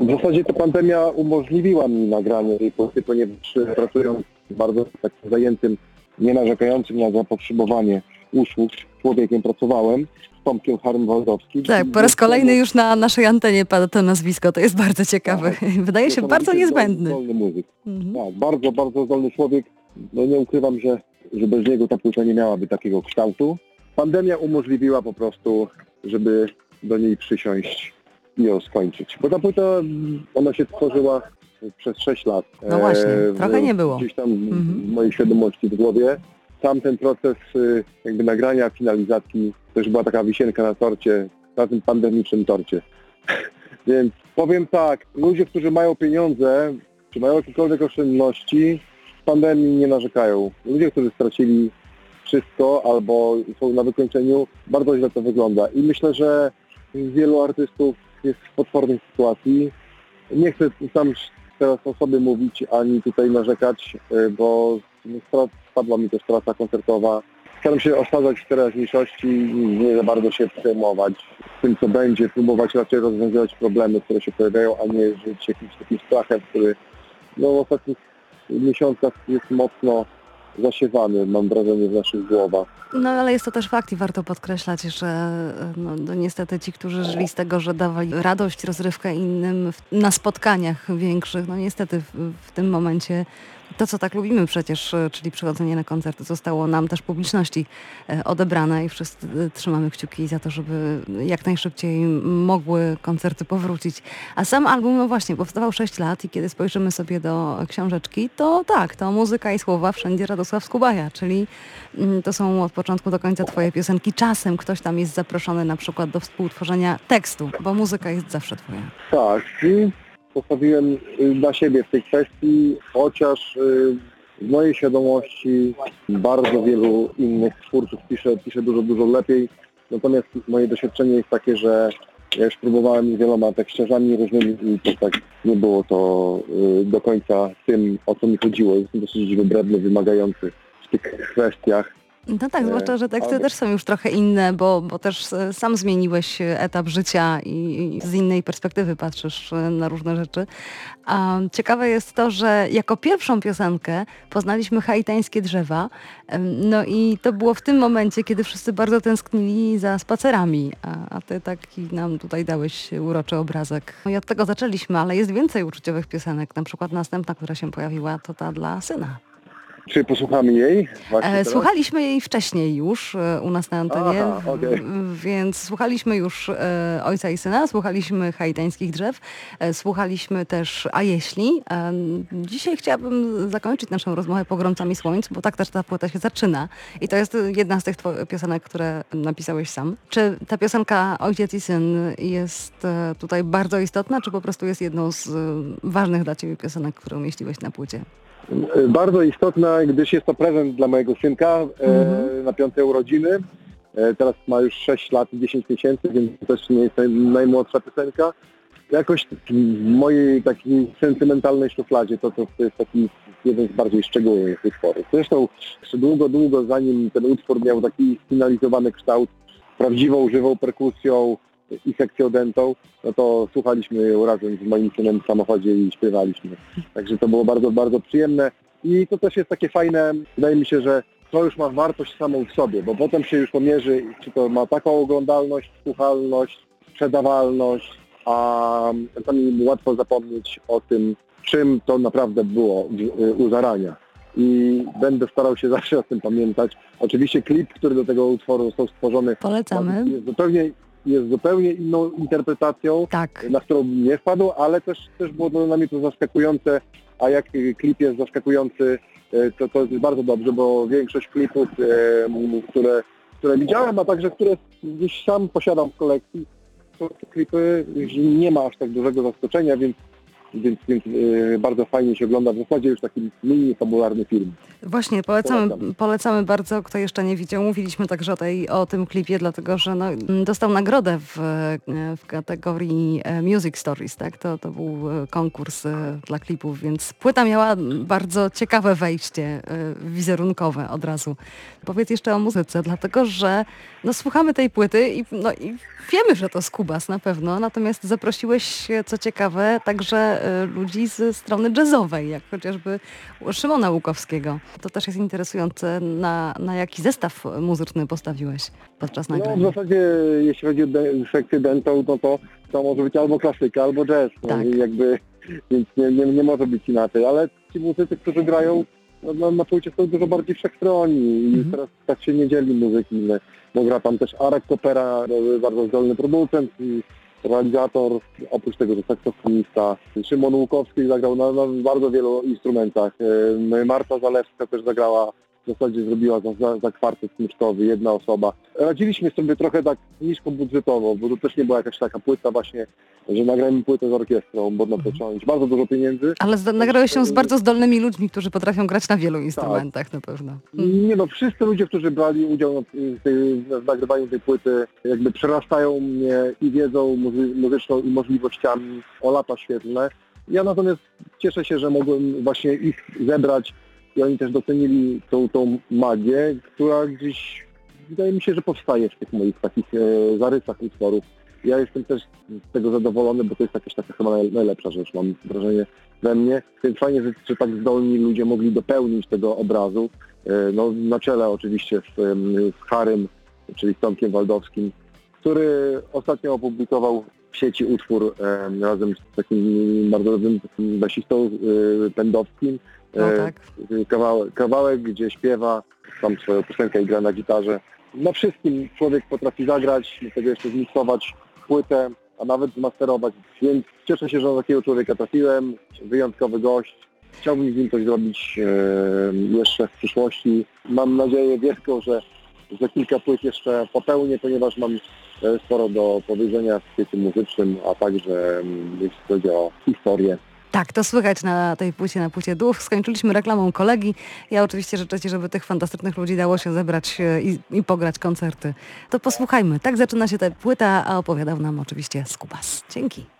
W zasadzie to pandemia umożliwiła mi nagranie tej płyty, ponieważ e, pracując bardzo tak zajętym, nie narzekającym na zapotrzebowanie usług człowiekiem pracowałem z Tomkiem Harym-Waldowskim. Tak, po raz kolejny już na naszej antenie pada to nazwisko, to jest bardzo ciekawe. Wydaje się bardzo niezbędny. Zdolny muzyk. Mhm. Tak, bardzo, bardzo zdolny człowiek. No nie ukrywam, że, że bez niego ta płyta nie miałaby takiego kształtu. Pandemia umożliwiła po prostu, żeby do niej przysiąść i ją skończyć. Bo ta płyta, mm, ona się tworzyła przez 6 lat. No właśnie, E, trochę nie było. Gdzieś tam w- Mhm. mojej świadomości w głowie. Sam ten proces y, jakby nagrania, finalizacji też była taka wisienka na torcie, na tym pandemicznym torcie. Więc powiem tak, ludzie, którzy mają pieniądze, czy mają jakiekolwiek oszczędności, w pandemii nie narzekają. Ludzie, którzy stracili wszystko albo są na wykończeniu, bardzo źle to wygląda. I myślę, że wielu artystów jest w potwornej sytuacji. Nie chcę tam teraz o sobie mówić, ani tutaj narzekać, y, bo spadła mi też praca koncertowa. Staram się osadzać w teraźniejszości nie za bardzo się przejmować tym, co będzie, próbować raczej rozwiązywać problemy, które się pojawiają, a nie żyć jakimś takim strachem, który no, w ostatnich miesiącach jest mocno zasiewany, mam wrażenie, w naszych głowach. No ale jest to też fakt i warto podkreślać, że no, no, niestety ci, którzy żyli z tego, że dawali radość, rozrywkę innym w, na spotkaniach większych, no niestety w, w tym momencie to, co tak lubimy przecież, e, czyli przychodzenie na koncerty, zostało nam też publiczności e, odebrane i wszyscy e, trzymamy kciuki za to, żeby jak najszybciej mogły koncerty powrócić. A sam album, no właśnie, powstawał 6 lat i kiedy spojrzymy sobie do książeczki, to tak, to muzyka i słowa wszędzie Radosław Skubaja, czyli mm, to są od początku do końca twoje piosenki. Czasem ktoś tam jest zaproszony na przykład do współtworzenia tekstu, bo muzyka jest zawsze twoja. Tak, postawiłem y, na siebie w tej kwestii, chociaż y, w mojej świadomości bardzo wielu innych twórców pisze, pisze dużo, dużo lepiej. Natomiast moje doświadczenie jest takie, że ja już próbowałem wieloma tekściarzami różnymi i to tak nie było to y, do końca tym, o co mi chodziło. Jestem dosyć wybredny, wymagający w tych kwestiach. No tak, zwłaszcza, że teksty też są już trochę inne, bo, bo też e, sam zmieniłeś etap życia i, z innej perspektywy patrzysz e, na różne rzeczy. A ciekawe jest to, że jako pierwszą piosenkę poznaliśmy haitańskie drzewa. No i to było w tym momencie, kiedy wszyscy bardzo tęsknili za spacerami, a, a ty taki nam tutaj dałeś uroczy obrazek. No I od tego zaczęliśmy, ale jest więcej uczuciowych piosenek. Na przykład następna, która się pojawiła, to ta dla syna. Czy posłuchamy jej? E? Słuchaliśmy jej wcześniej już e, u nas na antenie, Aha, w- więc słuchaliśmy już e, Ojca i Syna, słuchaliśmy Haitańskich Drzew, e, słuchaliśmy też A Jeśli. E, Dzisiaj chciałabym zakończyć naszą rozmowę Pogromcami Słońc, bo tak też ta płyta się zaczyna. I to jest jedna z tych piosenek, które napisałeś sam. Czy ta piosenka Ojciec i Syn jest e, tutaj bardzo istotna, czy po prostu jest jedną z ważnych dla Ciebie piosenek, które umieściłeś na płycie? Bardzo istotna, gdyż jest to prezent dla mojego synka e, na piąte urodziny. E, teraz ma już 6 lat i 10 miesięcy, więc to też nie jest naj, najmłodsza piosenka. Jakoś w mojej takiej sentymentalnej szufladzie to, to, jest taki jeden z bardziej szczególnych utworów. Zresztą długo, długo zanim ten utwór miał taki finalizowany kształt, prawdziwą, żywą perkusją i sekcją dentą, no to słuchaliśmy ją razem z moim synem w samochodzie i śpiewaliśmy. Także to było bardzo, bardzo przyjemne i to też jest takie fajne, wydaje mi się, że to już ma wartość samą w sobie, bo potem się już pomierzy, czy to ma taką oglądalność, słuchalność, sprzedawalność, a czasami łatwo zapomnieć o tym, czym to naprawdę było y, u zarania. I będę starał się zawsze o tym pamiętać. Oczywiście klip, który do tego utworu został stworzony, Polecamy. jest zupełnie, jest zupełnie inną interpretacją Tak. na którą nie wpadł, ale też, też było dla mnie to zaskakujące, a jak klip jest zaskakujący, y, to, to jest bardzo dobrze, bo większość klipów, m, które, które widziałem, a także które gdzieś sam posiadam w kolekcji, to te klipy nie ma aż tak dużego zaskoczenia, więc więc, więc e, bardzo fajnie się ogląda. W zasadzie już taki mini fabularny film. Właśnie, polecamy, Polecam. polecamy bardzo, kto jeszcze nie widział. Mówiliśmy także o, tej, o tym klipie, dlatego że no, m, dostał nagrodę w, e, w kategorii e, Music Stories, tak? To, to był e, konkurs dla klipów, więc płyta miała bardzo ciekawe wejście wizerunkowe od razu. Powiedz jeszcze o muzyce, dlatego że no, słuchamy tej płyty i, no, i wiemy, że to Skubas na pewno, natomiast zaprosiłeś, co ciekawe, także ludzi ze strony jazzowej, jak chociażby Szymona Łukowskiego. To też jest interesujące, na, na jaki zestaw muzyczny postawiłeś podczas No w nagrania. zasadzie jeśli chodzi o sekcję dentą, no to to może być albo klasyka, albo jazz. No, Tak. jakby, więc nie, nie, nie może być inaczej. Ale ci muzycy, którzy grają na, na płycie są dużo bardziej wszechstronni i Mhm. teraz tak się nie dzieli muzyki. Bo gra tam też Arek Kopera, bardzo zdolny producent i realizator, oprócz tego, że saksofonista. Szymon Łukowski zagrał na, na bardzo wielu instrumentach. Marta Zalewska też zagrała w zasadzie zrobiła za, za, za kwartet smyczkowy, jedna osoba. Radziliśmy sobie trochę tak niskobudżetowo, bo to też nie była jakaś taka płyta właśnie, że nagrajmy płytę z orkiestrą, bo na to trzeba mieć bardzo dużo pieniędzy. Ale nagrałeś się z bardzo zdolnymi ludźmi, którzy potrafią grać na wielu instrumentach na pewno. Mm. Nie no, wszyscy ludzie, którzy brali udział w, tej, w nagrywaniu tej płyty, jakby przerastają mnie i wiedzą muzy- muzyczną i możliwościami o lata świetlne. Ja natomiast cieszę się, że mogłem właśnie ich zebrać i oni też docenili tą, tą magię, która gdzieś wydaje mi się, że powstaje w tych moich takich e, zarysach utworów. Ja jestem też z tego zadowolony, bo to jest jakaś taka chyba naj- najlepsza rzecz, mam wrażenie we mnie. Więc fajnie, że, że tak zdolni ludzie mogli dopełnić tego obrazu. E, No, na czele oczywiście z, z Harym, czyli z Tomkiem Waldowskim, który ostatnio opublikował w sieci utwór em, razem z takim bardzo dobrym basistą e, Pędowskim. No E, tak. kawałek, kawałek, gdzie śpiewa tam swoją piosenkę i gra na gitarze. Na wszystkim człowiek potrafi zagrać, do tego jeszcze zmiksować płytę, a nawet zmasterować. Więc cieszę się, że na takiego człowieka trafiłem. Wyjątkowy gość. Chciałbym z nim coś zrobić e, jeszcze w przyszłości. Mam nadzieję wielką, że za kilka płyt jeszcze popełnię, ponieważ mam e, sporo do powiedzenia w świecie muzycznym, a także mm, jeśli chodzi o historię. Tak, to słychać na tej płycie, na płycie Duch. Skończyliśmy reklamą kolegi. Ja oczywiście życzę Ci, żeby tych fantastycznych ludzi dało się zebrać e, i, i pograć koncerty. To posłuchajmy. Tak zaczyna się ta płyta, a opowiadał nam oczywiście Skubas. Dzięki.